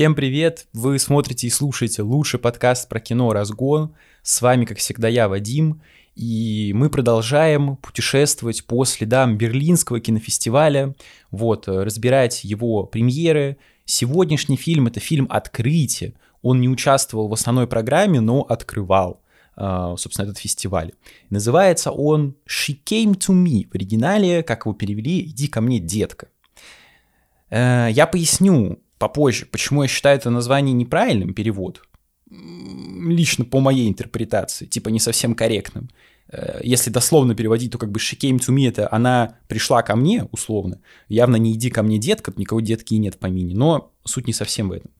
Всем привет! Вы смотрите и слушаете лучший подкаст про кино «Разгон». С вами, как всегда, я, Вадим. И мы продолжаем путешествовать по следам Берлинского кинофестиваля, вот, разбирать его премьеры. Сегодняшний фильм — это фильм «Открытие». Он не участвовал в основной программе, но открывал а, собственно, этот фестиваль. Называется он «She came to me» в оригинале, как его перевели «Иди ко мне, детка». Э, я поясню попозже, почему я считаю это название неправильным, перевод, лично по моей интерпретации, типа не совсем корректным. Э, если дословно переводить, то как бы she came это она пришла ко мне, условно. Явно не иди ко мне, детка, никого детки и нет по мини, но суть не совсем в этом.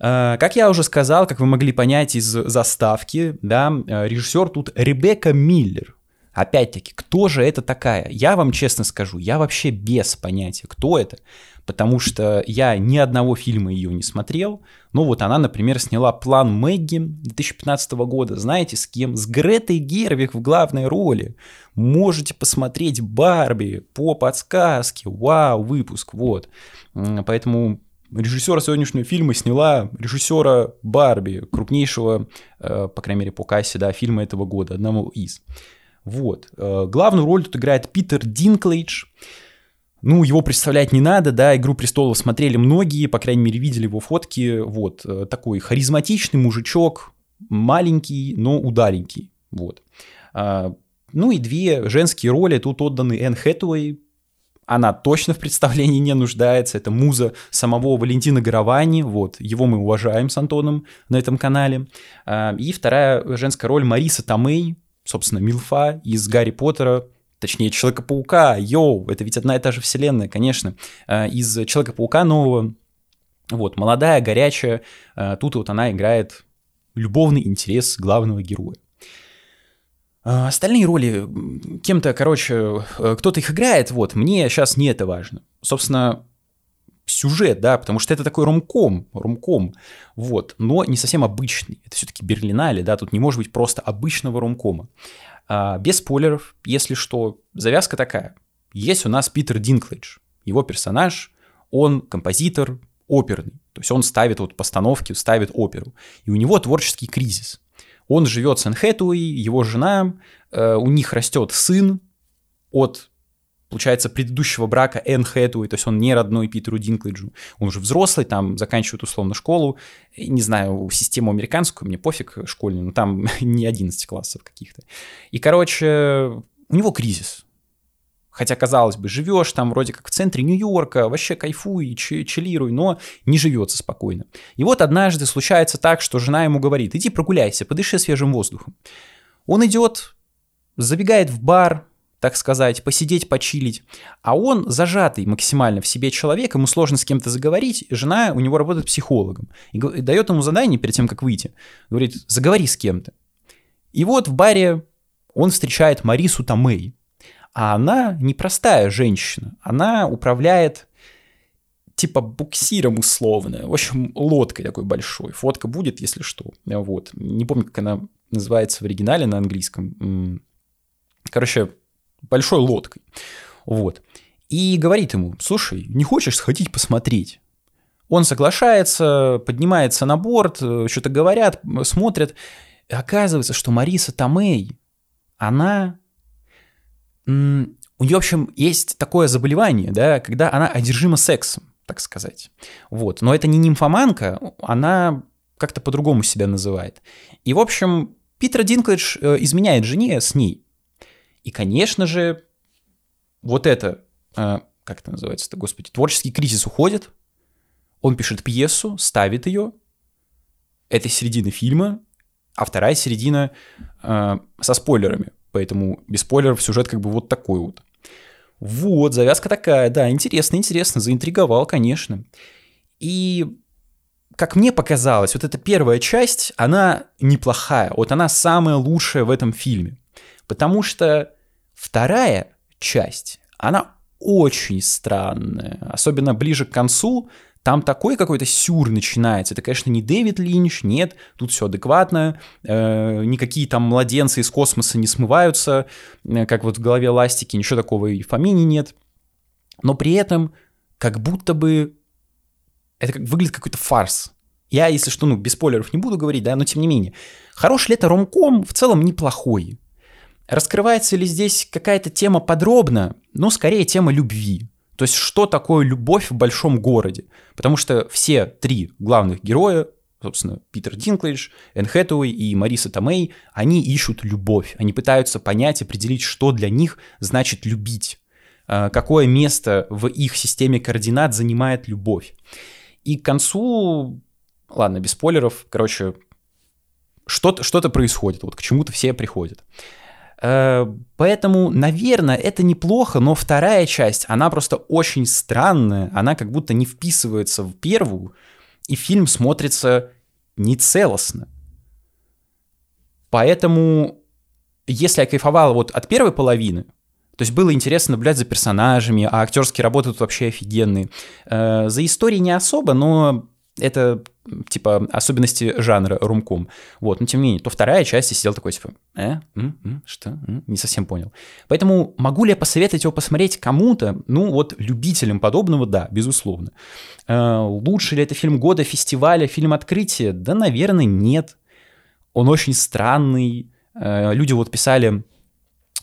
Э, как я уже сказал, как вы могли понять из заставки, да, режиссер тут Ребекка Миллер. Опять-таки, кто же это такая? Я вам честно скажу, я вообще без понятия, кто это, потому что я ни одного фильма ее не смотрел. Ну вот она, например, сняла «План Мэгги» 2015 года, знаете, с кем? С Гретой Гервик в главной роли. Можете посмотреть «Барби» по подсказке, вау, выпуск, вот. Поэтому режиссера сегодняшнего фильма сняла режиссера Барби, крупнейшего, э, по крайней мере, по кассе, да, фильма этого года, одного из. Вот. Э, главную роль тут играет Питер Динклейдж. Ну, его представлять не надо, да, «Игру престолов» смотрели многие, по крайней мере, видели его фотки, вот, э, такой харизматичный мужичок, маленький, но удаленький, вот. А, ну и две женские роли тут отданы Энн Хэтуэй, она точно в представлении не нуждается, это муза самого Валентина Гаравани, вот, его мы уважаем с Антоном на этом канале. А, и вторая женская роль Мариса Томей, собственно, Милфа из Гарри Поттера, точнее, Человека-паука, йоу, это ведь одна и та же вселенная, конечно, э, из Человека-паука нового, вот, молодая, горячая, э, тут вот она играет любовный интерес главного героя. Э, остальные роли, кем-то, короче, кто-то их играет, вот, мне сейчас не это важно. Собственно, сюжет, да, потому что это такой ромком, ромком, вот, но не совсем обычный. Это все-таки Берлинале, да, тут не может быть просто обычного ромкома. А, без спойлеров, если что, завязка такая. Есть у нас Питер Динклэдж, его персонаж, он композитор оперный, то есть он ставит вот постановки, ставит оперу, и у него творческий кризис. Он живет с Энн Хэтуэй, его жена, э, у них растет сын от получается, предыдущего брака Энн Хэтуэй, то есть он не родной Питеру Динклэджу, он уже взрослый, там заканчивает условно школу, не знаю, систему американскую, мне пофиг школьную, но там не 11 классов каких-то. И, короче, у него кризис. Хотя, казалось бы, живешь там вроде как в центре Нью-Йорка, вообще кайфуй, чилируй, но не живется спокойно. И вот однажды случается так, что жена ему говорит, иди прогуляйся, подыши свежим воздухом. Он идет, забегает в бар, так сказать, посидеть, почилить. А он зажатый максимально в себе человек, ему сложно с кем-то заговорить, жена у него работает психологом. И дает ему задание перед тем, как выйти. Говорит, заговори с кем-то. И вот в баре он встречает Марису Томей. А она непростая женщина. Она управляет типа буксиром условно. В общем, лодкой такой большой. Фотка будет, если что. Вот. Не помню, как она называется в оригинале на английском. Короче, большой лодкой. Вот. И говорит ему, слушай, не хочешь сходить посмотреть? Он соглашается, поднимается на борт, э, что-то говорят, смотрят. И оказывается, что Мариса Томей, она... У нее, в общем, есть такое заболевание, да, когда она одержима сексом, так сказать. Вот. Но это не нимфоманка, она как-то по-другому себя называет. И, в общем, Питер Динклэдж э, изменяет жене с ней. И, конечно же, вот это, э, как это называется-то, господи, творческий кризис уходит, он пишет пьесу, ставит ее, это середина фильма, а вторая середина э, со спойлерами, поэтому без спойлеров сюжет как бы вот такой вот. Вот, завязка такая, да, интересно, интересно, заинтриговал, конечно. И как мне показалось, вот эта первая часть, она неплохая, вот она самая лучшая в этом фильме. Потому что Вторая часть, она очень странная, особенно ближе к концу, там такой какой-то сюр начинается. Это, конечно, не Дэвид Линч, нет, тут все адекватно, э, никакие там младенцы из космоса не смываются, э, как вот в голове ластики, ничего такого и в нет. Но при этом как будто бы это как, выглядит какой-то фарс. Я, если что, ну, без спойлеров не буду говорить, да, но тем не менее. Хороший ли это ромком? В целом неплохой. Раскрывается ли здесь какая-то тема подробно? Ну, скорее тема любви. То есть, что такое любовь в большом городе? Потому что все три главных героя, собственно, Питер Динклэдж, Энн Хэтэуэй и Мариса Томей, они ищут любовь. Они пытаются понять, определить, что для них значит любить. А, какое место в их системе координат занимает любовь. И к концу, ладно, без спойлеров, короче, что-то что происходит, вот к чему-то все приходят. Э, поэтому, наверное, это неплохо, но вторая часть, она просто очень странная, она как будто не вписывается в первую, и фильм смотрится нецелостно. Поэтому, если я кайфовал вот от первой половины, то есть было интересно наблюдать за персонажами, а актерские работы тут вообще офигенные. Э, за историей не особо, но это типа особенности жанра румком. Вот, но тем не менее, то вторая часть я сидел такой, типа, э, м, м, что, м, не совсем понял. Поэтому могу ли я посоветовать его посмотреть кому-то? Ну, вот любителям подобного, да, безусловно. Э, лучше ли это фильм года, фестиваля, фильм открытия? Да, наверное, нет. Он очень странный. Э, люди вот писали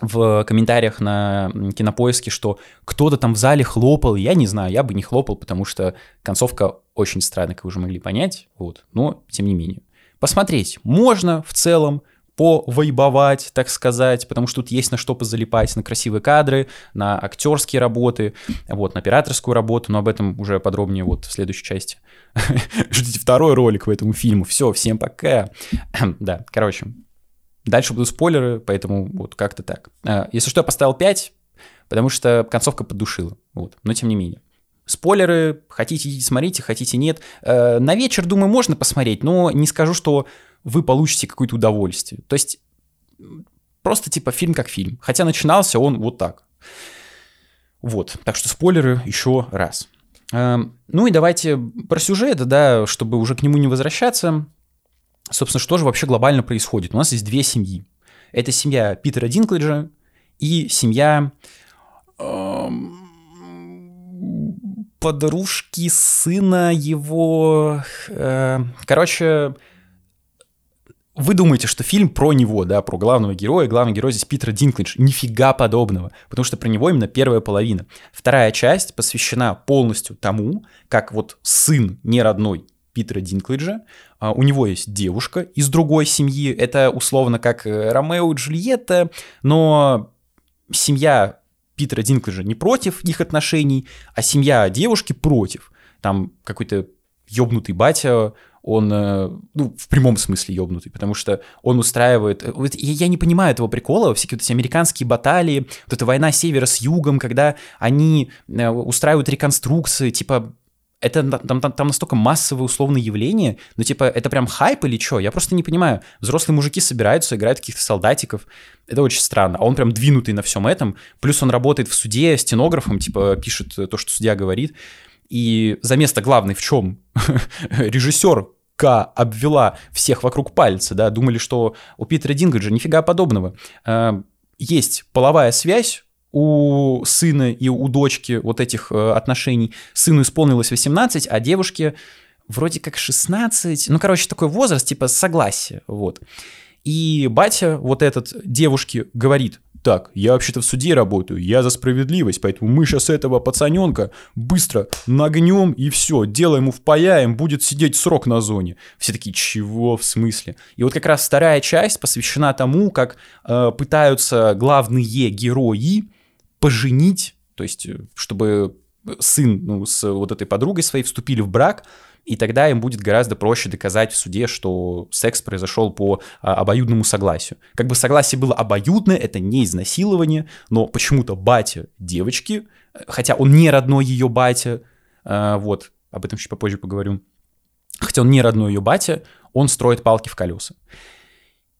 в комментариях на кинопоиске, что кто-то там в зале хлопал. Я не знаю, я бы не хлопал, потому что концовка очень странная, как вы уже могли понять. Вот. Но, тем не менее. Посмотреть можно в целом, повайбовать, так сказать, потому что тут есть на что позалипать, на красивые кадры, на актерские работы, вот, на операторскую работу, но об этом уже подробнее вот в следующей части. Ждите второй ролик в этом фильму. Все, всем пока. да, короче, Дальше будут спойлеры, поэтому вот как-то так. А, если что, я поставил 5, потому что концовка поддушила. Вот. Но тем не менее. Спойлеры, хотите смотрите, хотите нет. Э, на вечер, думаю, можно посмотреть, но не скажу, что вы получите какое-то удовольствие. То есть просто типа фильм как фильм. Хотя начинался он вот так. Вот, так что спойлеры еще раз. Ну и давайте про сюжет, да, чтобы уже к нему не возвращаться. Собственно, что же вообще глобально происходит? У нас есть две семьи. Это семья Питера Динклэджа и семья э, подружки сына его. Э, короче, вы думаете, что фильм про него, да, про главного героя, главный герой здесь Питер Динклэдж. Нифига подобного, потому что про него именно первая половина. Вторая часть посвящена полностью тому, как вот сын не родной Питера Динклэджа. А, у него есть девушка из другой семьи. Это условно как э, Ромео и Джульетта, но семья Питера Динклэджа не против их отношений, а семья девушки против. Там какой-то ёбнутый батя, он, э, ну, в прямом смысле ёбнутый, потому что он устраивает... Э, вот я не понимаю этого прикола, всякие вот эти американские баталии, вот эта война севера с югом, когда они устраивают реконструкции, типа, это там, там, там настолько массовое условное явление, ну типа это прям хайп или что? Я просто не понимаю. Взрослые мужики собираются, играют каких-то солдатиков. Это очень странно. А он прям двинутый на всем этом. Плюс он работает в суде стенографом, типа пишет то, что судья говорит. И за место главный в чем? Режиссер К обвела всех вокруг пальца, да, думали, что у Питера Дингаджа нифига подобного. А, есть половая связь у сына и у дочки вот этих э, отношений. Сыну исполнилось 18, а девушке вроде как 16. Ну, короче, такой возраст, типа согласие, вот. И батя вот этот девушке говорит, так, я вообще-то в суде работаю, я за справедливость, поэтому мы сейчас этого пацаненка быстро нагнем и все, дело ему впаяем, будет сидеть срок на зоне. Все такие, чего, в смысле? И вот как раз вторая часть посвящена тому, как э, пытаются главные герои поженить, то есть э, чтобы сын ну, с вот этой подругой своей вступили в брак, и тогда им будет гораздо проще доказать в суде, что секс произошел по а, обоюдному согласию. Как бы согласие было обоюдное, это не изнасилование, но почему-то батя девочки, хотя он не родной ее батя, а, вот, об этом чуть попозже поговорю, хотя он не родной ее батя, он строит палки в колеса.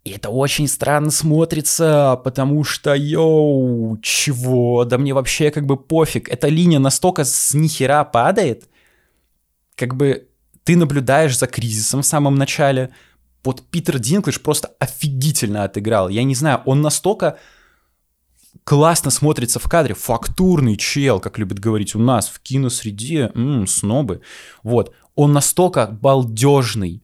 И это очень странно смотрится, потому что, йоу, чего? Да мне вообще как бы пофиг. Эта линия настолько с нихера падает, как бы ты наблюдаешь за кризисом в самом начале. Вот Питер Динклиш просто офигительно отыграл. Я не знаю, он настолько классно смотрится в кадре. Фактурный чел, как любят говорить у нас в киносреде. М-м, снобы. Вот он настолько балдежный,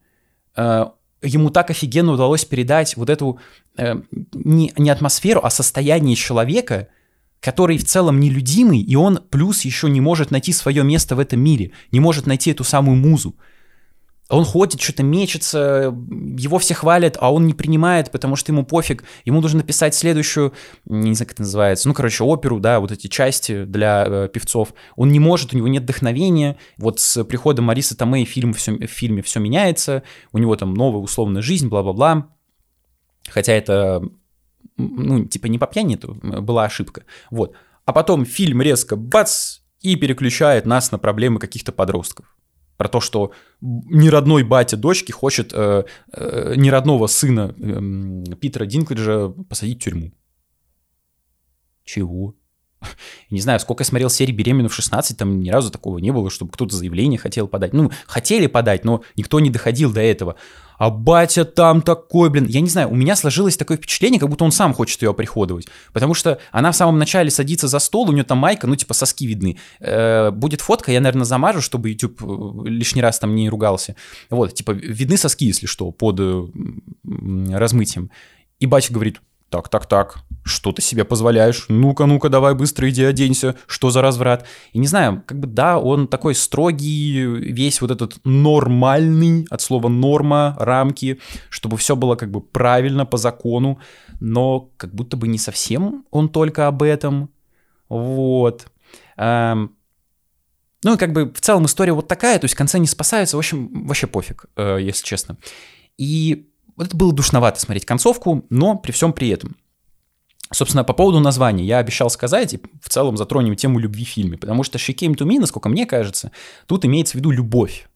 э, ему так офигенно удалось передать вот эту э, не, не атмосферу, а состояние человека, который в целом нелюдимый, и он плюс еще не может найти свое место в этом мире, не может найти эту самую музу. Он ходит, что-то мечется, его все хвалят, а он не принимает, потому что ему пофиг. Ему нужно написать следующую, не знаю, как это называется, ну, короче, оперу, да, вот эти части для э, певцов. Он не может, у него нет вдохновения. Вот с приходом Марисы Томей фильм все, в фильме все меняется, у него там новая условная жизнь, бла-бла-бла. Хотя это, ну, типа не по пьяни, это была ошибка. Вот. А потом фильм резко бац и переключает нас на проблемы каких-то подростков про то, что неродной батя дочки хочет э, э, неродного сына э, Питера Динклиджа посадить в тюрьму. Чего? Не знаю, сколько я смотрел серий «Беременна в 16», там ни разу такого не было, чтобы кто-то заявление хотел подать. Ну, хотели подать, но никто не доходил до этого а батя там такой, блин. Я не знаю, у меня сложилось такое впечатление, как будто он сам хочет ее оприходовать. Потому что она в самом начале садится за стол, у нее там майка, ну, типа, соски видны. Э, будет фотка, я, наверное, замажу, чтобы YouTube э, лишний раз там не ругался. Вот, типа, видны соски, если что, под размытием. И батя говорит, так, так, так, что ты себе позволяешь? Ну-ка, ну-ка, давай быстро иди оденься, что за разврат? И не знаю, как бы да, он такой строгий, весь вот этот нормальный, от слова норма, рамки, чтобы все было как бы правильно, по закону, но как будто бы не совсем он только об этом. Вот. Эм, ну и как бы в целом история вот такая, то есть в конце не спасаются, в общем, вообще пофиг, э, если честно. И вот это было душновато смотреть концовку, но при всем при этом. Собственно, по поводу названия я обещал сказать, и в целом затронем тему любви в фильме, потому что She Came to Me, насколько мне кажется, тут имеется в виду любовь.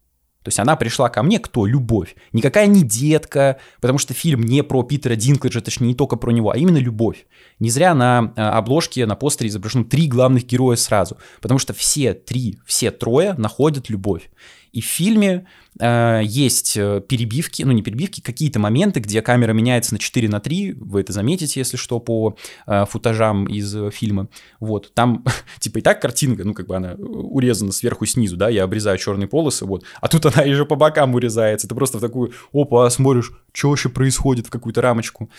То есть она пришла ко мне, кто? Любовь. Никакая не детка, потому что фильм не про Питера Динклэджа, точнее не только про него, а именно любовь. Не зря на э, обложке, на постере изображено три главных героя сразу, потому что все три, все трое находят любовь. И в фильме э, есть э, перебивки, ну не перебивки, какие-то моменты, где камера меняется на 4 на 3, вы это заметите, если что, по э, футажам из э, фильма. Вот, там типа и так картинка, ну как бы она урезана сверху снизу, да, я обрезаю черные полосы, вот, а тут она еще по бокам урезается, ты просто в такую, опа, смотришь, что вообще происходит в какую-то рамочку.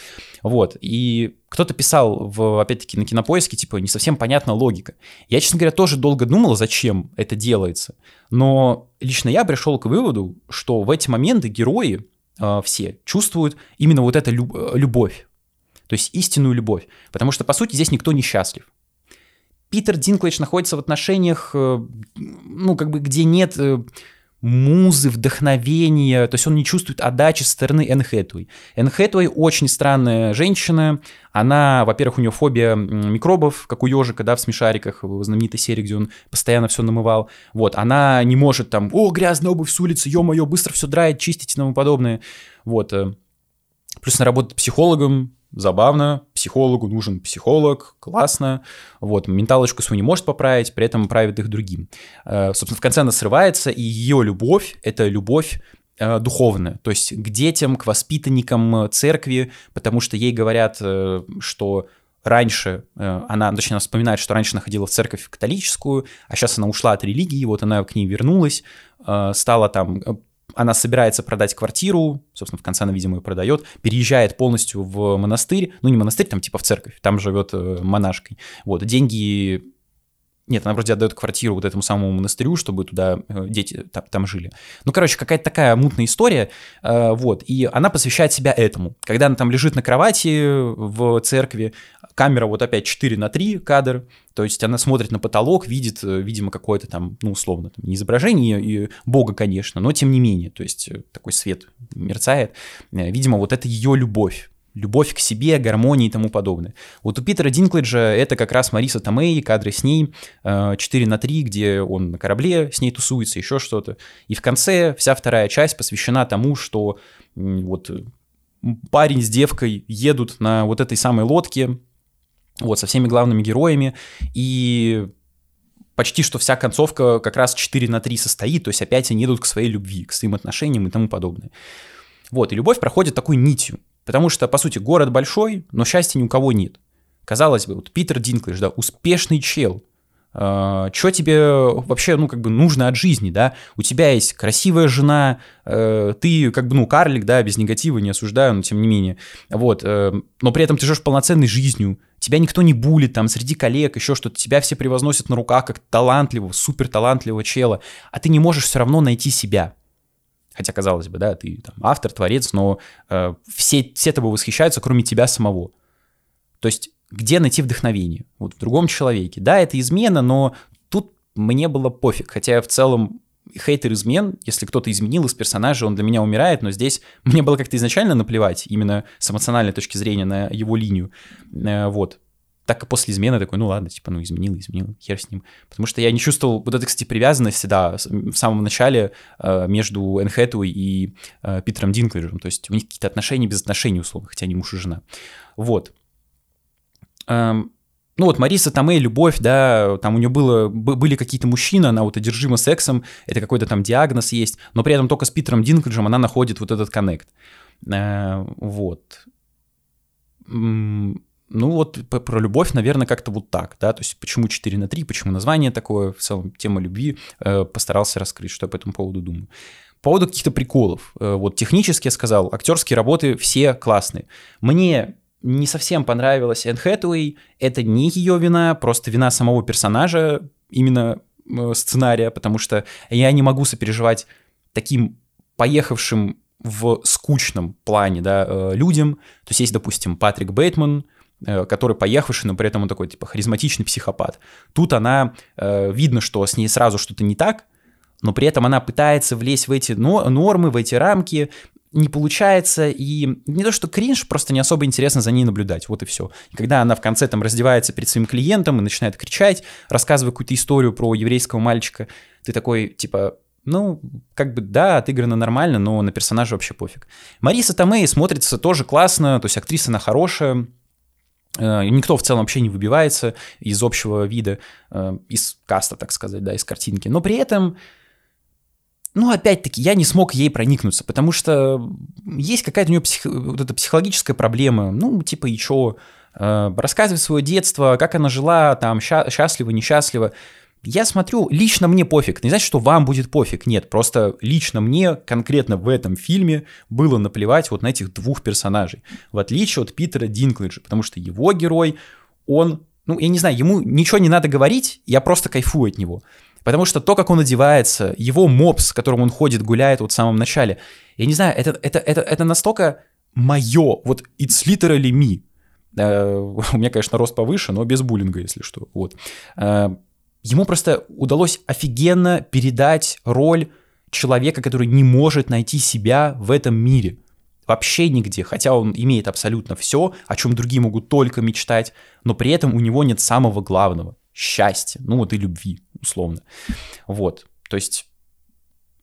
Вот, и кто-то писал, в, опять-таки, на кинопоиске, типа, не совсем понятна логика. Я, честно говоря, тоже долго думал, зачем это делается. Но лично я пришел к выводу, что в эти моменты герои э, все чувствуют именно вот эту люб- э, любовь. То есть истинную любовь. Потому что, по сути, здесь никто не счастлив. Питер Динклэйдж находится в отношениях, э, ну, как бы, где нет э, музы, вдохновения, то есть он не чувствует отдачи со стороны Энн Хэтуэй. Энн Хэтуэй очень странная женщина, она, во-первых, у нее фобия микробов, как у ежика, да, в смешариках, в знаменитой серии, где он постоянно все намывал, вот, она не может там, о, грязная обувь с улицы, ё-моё, быстро все драить, чистить и тому подобное, вот, э. плюс она работает психологом, забавно, психологу нужен психолог, классно, вот, менталочку свою не может поправить, при этом правит их другим. Э, собственно, в конце она срывается, и ее любовь — это любовь э, духовная, то есть к детям, к воспитанникам церкви, потому что ей говорят, э, что раньше она, точнее, она вспоминает, что раньше она в церковь католическую, а сейчас она ушла от религии, вот она к ней вернулась, стала там она собирается продать квартиру, собственно, в конце она, видимо, ее продает, переезжает полностью в монастырь, ну, не монастырь, там типа в церковь, там живет э, монашкой. Вот, деньги нет, она вроде отдает квартиру вот этому самому монастырю, чтобы туда э, дети там, там жили. Ну, короче, какая-то такая мутная история, э, вот, и она посвящает себя этому. Когда она там лежит на кровати в церкви, камера вот опять 4 на 3 кадр, то есть она смотрит на потолок, видит, э, видимо, какое-то там, ну, условно, там, не изображение и Бога, конечно, но тем не менее, то есть такой свет мерцает. Видимо, вот это ее любовь любовь к себе, гармонии и тому подобное. Вот у Питера Динклэджа это как раз Мариса Томей, кадры с ней, 4 э, на 3, где он на корабле с ней тусуется, еще что-то. И в конце вся вторая часть посвящена тому, что вот парень с девкой едут на вот этой самой лодке, вот, со всеми главными героями, и почти что вся концовка как раз 4 на 3 состоит, то есть опять они идут к своей любви, к своим отношениям и тому подобное. Вот, и любовь проходит такой нитью. Потому что, по сути, город большой, но счастья ни у кого нет. Казалось бы, вот Питер Динклэйдж, да, успешный чел, Э, что тебе вообще, ну, как бы нужно от жизни, да? У тебя есть красивая жена, э, ты как бы, ну, карлик, да, без негатива, не осуждаю, но тем не менее. Вот, э, но при этом ты живешь полноценной жизнью, тебя никто не булит там среди коллег, еще что-то, тебя все превозносят на руках как талантливого, супер талантливого чела, а ты не можешь все равно найти себя. Хотя, казалось бы, да, ты там, автор, творец, но э, все, все тобой восхищаются, кроме тебя самого. То есть где найти вдохновение? Вот в другом человеке. Да, это измена, но тут мне было пофиг. Хотя в целом хейтер измен, если кто-то изменил из персонажа, он для меня умирает, но здесь мне было как-то изначально наплевать, именно с эмоциональной точки зрения, на его линию. Э, вот. Так и после измены такой, ну ладно, типа, ну изменил, изменил, хер с ним. Потому что я не чувствовал вот этой, кстати, привязанности, да, в самом начале э, между Энн и э, Питером Динклэджем. То есть у них какие-то отношения без отношений, условно, хотя они муж и жена. Вот. Эм, ну вот Мариса Томе, любовь, да, там у нее было, были какие-то мужчины, она вот одержима сексом, это какой-то там диагноз есть, но при этом только с Питером Динклэджем она находит вот этот коннект. Э, вот. Ну вот про любовь, наверное, как-то вот так, да, то есть почему 4 на 3, почему название такое, в целом тема любви, э, постарался раскрыть, что я по этому поводу думаю. По поводу каких-то приколов, э, вот технически я сказал, актерские работы все классные. Мне не совсем понравилась Энн Хэтуэй. Это не ее вина, просто вина самого персонажа, именно э, сценария, потому что я не могу сопереживать таким поехавшим в скучном плане да, э, людям. То есть есть, допустим, Патрик Бейтман, э, который поехавший, но при этом он такой, типа, харизматичный психопат. Тут она, видно, что с ней сразу что-то не так, но при этом она пытается влезть в эти нормы, в эти рамки, не получается, и не то, что кринж, просто не особо интересно за ней наблюдать, вот и все. И когда она в конце там раздевается перед своим клиентом и начинает кричать, рассказывая какую-то историю про еврейского мальчика, ты такой, типа, ну, как бы, да, отыграно нормально, но на персонажа вообще пофиг. Мариса Томей смотрится тоже классно, то есть актриса она хорошая, э, Никто в целом вообще не выбивается из общего вида, э, из каста, так сказать, да, из картинки. Но при этом ну, опять-таки, я не смог ей проникнуться, потому что есть какая-то у нее псих... вот эта психологическая проблема, ну, типа, и чё, э, рассказывать свое детство, как она жила, там, ща... счастливо, несчастливо. Я смотрю, лично мне пофиг. Не значит, что вам будет пофиг. Нет, просто лично мне конкретно в этом фильме было наплевать вот на этих двух персонажей. В отличие от Питера Динклэджа, потому что его герой, он, ну, я не знаю, ему ничего не надо говорить, я просто кайфую от него. Потому что то, как он одевается, его мопс, которым он ходит, гуляет вот в самом начале, я не знаю, это, это, это, это настолько мое, вот it's literally me. Uh, у меня, конечно, рост повыше, но без буллинга, если что. Вот. Uh, ему просто удалось офигенно передать роль человека, который не может найти себя в этом мире. Вообще нигде, хотя он имеет абсолютно все, о чем другие могут только мечтать, но при этом у него нет самого главного — счастья, ну вот и любви условно. Вот, то есть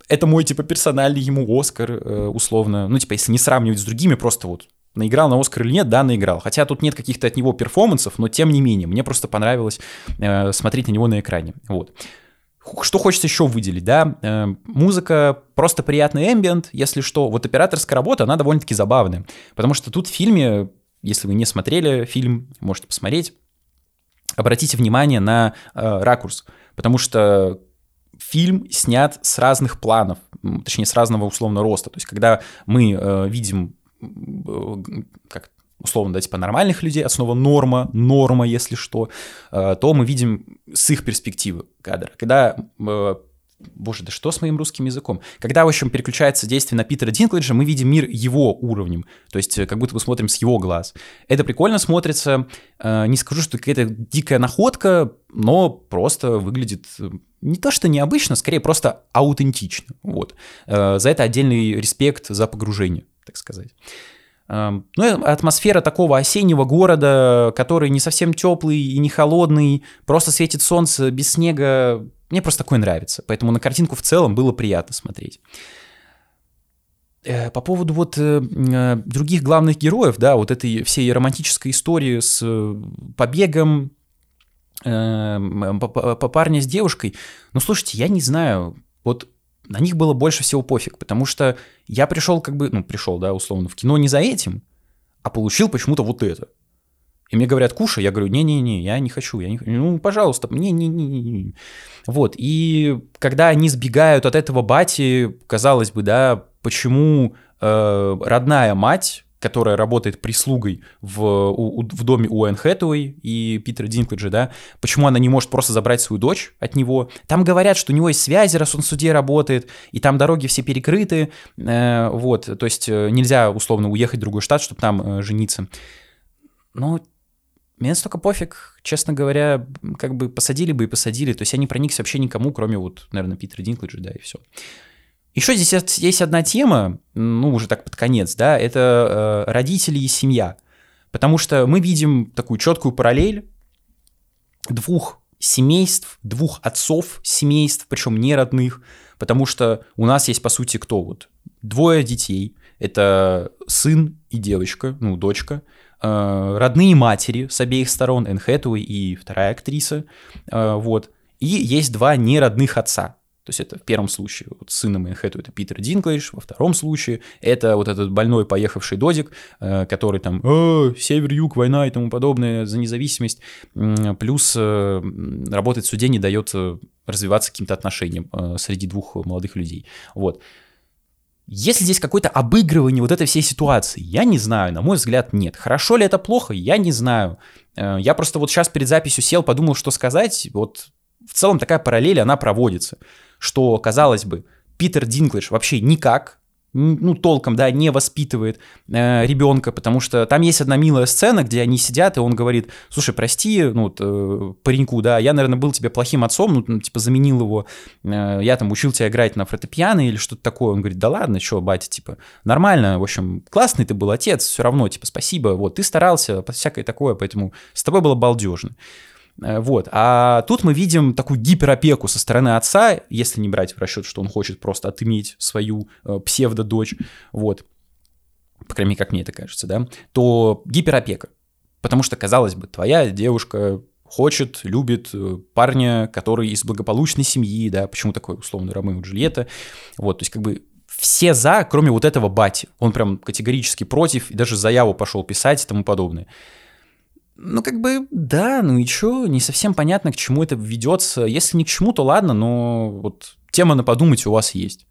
это мой, типа, персональный ему Оскар, э, условно. Ну, типа, если не сравнивать с другими, просто вот наиграл на Оскар или нет, да, наиграл. Хотя тут нет каких-то от него перформансов, но тем не менее, мне просто понравилось э, смотреть на него на экране. Вот. Что хочется еще выделить, да? Э, музыка просто приятный эмбиент, если что. Вот операторская работа, она довольно-таки забавная. Потому что тут в фильме, если вы не смотрели фильм, можете посмотреть, обратите внимание на э, ракурс потому что фильм снят с разных планов, точнее, с разного условно роста. То есть, когда мы э, видим, э, как условно, да, типа нормальных людей, основа норма, норма, если что, э, то мы видим с их перспективы кадра. Когда э, Боже, да что с моим русским языком? Когда, в общем, переключается действие на Питера Динклэджа, мы видим мир его уровнем, то есть э, как будто бы смотрим с его глаз. Это прикольно смотрится, э, не скажу, что какая-то дикая находка, но просто выглядит э, не то что необычно, скорее просто аутентично. Вот. За это отдельный респект за погружение, так сказать. Эм, ну, атмосфера такого осеннего города, который не совсем теплый и не холодный, просто светит солнце без снега, мне просто такое нравится, поэтому на картинку в целом было приятно смотреть. Э, по поводу вот э, э, других главных героев, да, вот этой всей романтической истории с побегом по парня с девушкой, ну, слушайте, я не знаю, вот на них было больше всего пофиг, потому что я пришел как бы, ну, пришел, да, условно, в кино не за этим, а получил почему-то вот это. И мне говорят, кушай. Я говорю, не-не-не, я не хочу. Я не... Ну, пожалуйста, не-не-не. Вот. И когда они сбегают от этого бати, казалось бы, да, почему э, родная мать которая работает прислугой в, у, в доме у Энн Хэтэуэй и Питера Динклэджа, да, почему она не может просто забрать свою дочь от него. Там говорят, что у него есть связи, раз он в суде работает, и там дороги все перекрыты, э, вот, то есть э, нельзя условно уехать в другой штат, чтобы там э, жениться. Но мне настолько пофиг, честно говоря, как бы посадили бы и посадили, то есть я не проникся вообще никому, кроме вот, наверное, Питера Динклэджа, да, и все. Еще здесь есть одна тема, ну, уже так под конец, да, это э, родители и семья. Потому что мы видим такую четкую параллель двух семейств, двух отцов семейств, причем не родных, потому что у нас есть, по сути, кто вот? Двое детей, это сын и девочка, ну, дочка, э, родные матери с обеих сторон, Энн Хэтэуэй и вторая актриса, э, вот, и есть два неродных отца, то есть это в первом случае вот сына Мэнхэтту это Питер Динклейдж, во втором случае это вот этот больной поехавший Додик, э, который там «Э, север-юг, война и тому подобное за независимость, плюс работает в суде не дает развиваться каким-то отношениям среди двух молодых людей. Вот. Если здесь какое-то обыгрывание вот этой всей ситуации, я не знаю, на мой взгляд, нет. Хорошо ли это плохо, я не знаю. Я просто вот сейчас перед записью сел, подумал, что сказать. Вот в целом такая параллель, она проводится что, казалось бы, Питер Динклэйдж вообще никак, ну, толком, да, не воспитывает э, ребенка, потому что там есть одна милая сцена, где они сидят, и он говорит, слушай, прости, ну, вот, э, пареньку, да, я, наверное, был тебе плохим отцом, ну, типа, заменил его, э, я там учил тебя играть на фортепиано или что-то такое, он говорит, да ладно, что, батя, типа, нормально, в общем, классный ты был отец, все равно, типа, спасибо, вот, ты старался, всякое такое, поэтому с тобой было балдежно. Э, вот. А тут мы видим такую гиперопеку со стороны отца, если не брать в расчет, что он хочет просто отыметь свою э, псевдо-дочь, вот, по крайней мере, как мне это кажется, да, то гиперопека. Потому что, казалось бы, твоя девушка хочет, любит э, парня, который из благополучной семьи, да, почему такой условный Ромео и Джульетта, вот, то есть как бы все за, кроме вот этого бати. Он прям категорически против и даже заяву пошел писать и тому подобное. Ну, как бы, да, ну и чё, не совсем понятно, к чему это ведется. Если ни к чему, то ладно, но вот тема на подумать у вас есть.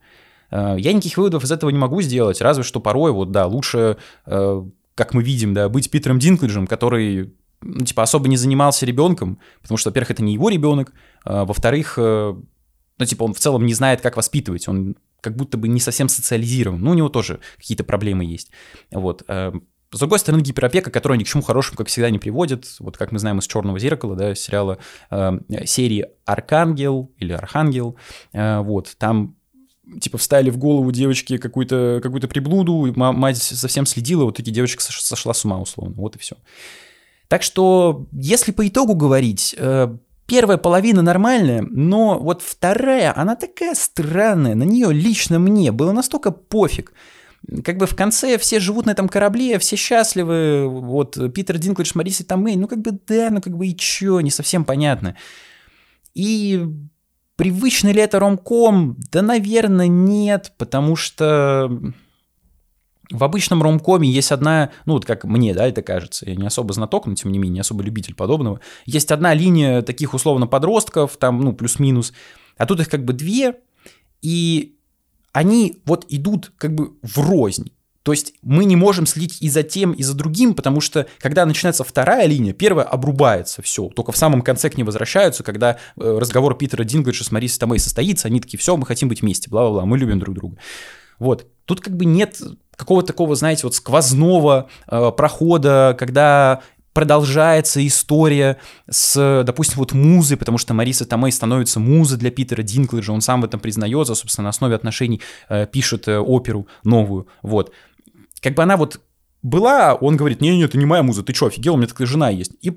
Э, я никаких выводов из этого не могу сделать, разве что порой, вот, да, лучше, э, как мы видим, да, быть Питером Динклэджем, который, ну, типа, особо не занимался ребенком, потому что, во-первых, это не его ребенок, а, во-вторых, э, ну, типа, он в целом не знает, как воспитывать, он как будто бы не совсем социализирован, ну, у него тоже какие-то проблемы есть, вот. С другой стороны, гиперопека, которая ни к чему хорошему, как всегда, не приводит. Вот как мы знаем из «Черного зеркала», да, сериала э, серии «Аркангел» или «Архангел», э, вот, там типа вставили в голову девочки какую-то какую приблуду, мать совсем следила, вот таки девочка сошла с ума условно, вот и все. Так что, если по итогу говорить, э, первая половина нормальная, но вот вторая, она такая странная, на нее лично мне было настолько пофиг, как бы в конце все живут на этом корабле, все счастливы, вот Питер Динклэдж, Мариса Томей, ну как бы да, ну как бы и чё, не совсем понятно. И привычный ли это ромком? Да, наверное, нет, потому что в обычном ромкоме есть одна, ну вот как мне, да, это кажется, я не особо знаток, но тем не менее, не особо любитель подобного. Есть одна линия таких условно подростков, там, ну, плюс-минус, а тут их как бы две, и они вот идут как бы в рознь. То есть мы не можем следить и за тем, и за другим, потому что когда начинается вторая линия, первая обрубается, все. Только в самом конце к ней возвращаются, когда э, разговор Питера Динглэджа с Марисой Томей состоится, они такие, все, мы хотим быть вместе, бла-бла-бла, мы любим друг друга. Вот. Тут как бы нет какого-то такого, знаете, вот сквозного э, прохода, когда продолжается история с, допустим, вот музой, потому что Мариса Томей становится музой для Питера Динклэджа, он сам в этом признается, собственно, на основе отношений э, пишет э, оперу новую, вот. Как бы она вот была, он говорит, не-не, это не моя муза, ты что, офигел, у меня такая жена есть. И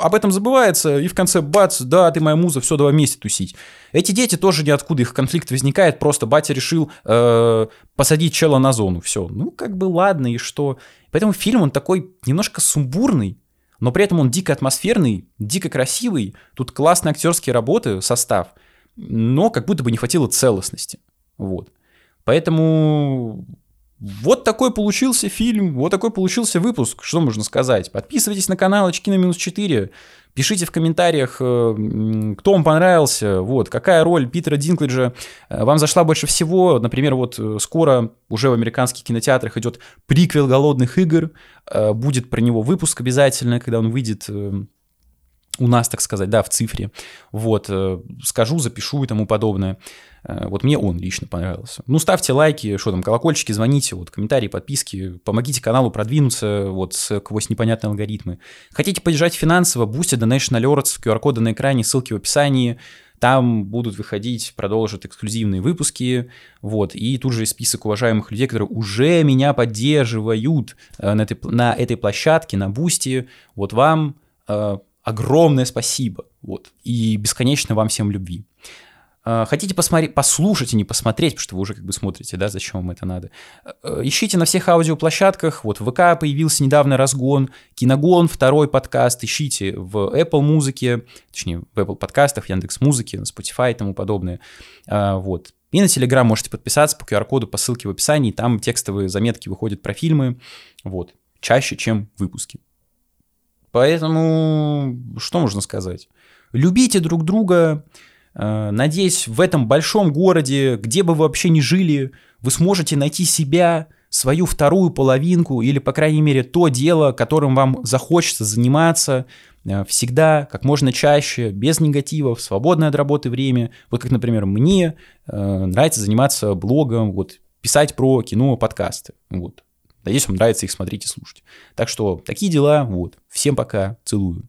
об этом забывается, и в конце бац, да, ты моя муза, все, давай вместе тусить. Эти дети тоже ниоткуда, их конфликт возникает, просто батя решил э, посадить чела на зону, все. Ну, как бы ладно, и что. Поэтому фильм, он такой немножко сумбурный, но при этом он дико атмосферный, дико красивый, тут классные актерские работы, состав, но как будто бы не хватило целостности. Вот. Поэтому вот такой получился фильм, вот такой получился выпуск. Что можно сказать? Подписывайтесь на канал Очки на минус 4. Пишите в комментариях, э, кто вам понравился, вот, какая роль Питера Динклэджа э, вам зашла больше всего. Например, вот э, скоро уже в американских кинотеатрах идет приквел «Голодных игр», будет про него выпуск обязательно, когда он выйдет у нас, так сказать, да, в цифре. Вот, скажу, запишу и тому подобное. Вот мне он лично понравился. Ну, ставьте лайки, что там, колокольчики, звоните, вот, комментарии, подписки, помогите каналу продвинуться вот сквозь непонятные алгоритмы. Хотите поддержать финансово, Boosty, Donation Alerts, QR-коды на экране, ссылки в описании. Там будут выходить, продолжат эксклюзивные выпуски, вот, и тут же список уважаемых людей, которые уже меня поддерживают э, на этой, на этой площадке, на Boosty. Вот вам э, огромное спасибо, вот, и бесконечно вам всем любви. Э, хотите посмотреть, послушать и не посмотреть, потому что вы уже как бы смотрите, да, зачем вам это надо. Э, ищите на всех аудиоплощадках, вот в ВК появился недавно разгон, Киногон, второй подкаст, ищите в Apple музыке, точнее, в Apple подкастах, Яндекс музыке, на Spotify и тому подобное. Э, вот. И на Telegram можете подписаться по QR-коду, по ссылке в описании, там текстовые заметки выходят про фильмы, вот, чаще, чем выпуски. Поэтому, что можно сказать? Любите друг друга, Э, надеюсь, в этом большом городе, где бы вы вообще ни жили, вы сможете найти себя, свою вторую половинку или, по крайней мере, то дело, которым вам захочется заниматься э, всегда, как можно чаще, без негативов, свободное от работы время. Вот как, например, мне э, нравится заниматься блогом, вот, писать про кино, подкасты. Вот. Надеюсь, вам нравится их смотреть и слушать. Так что такие дела. Вот. Всем пока. Целую.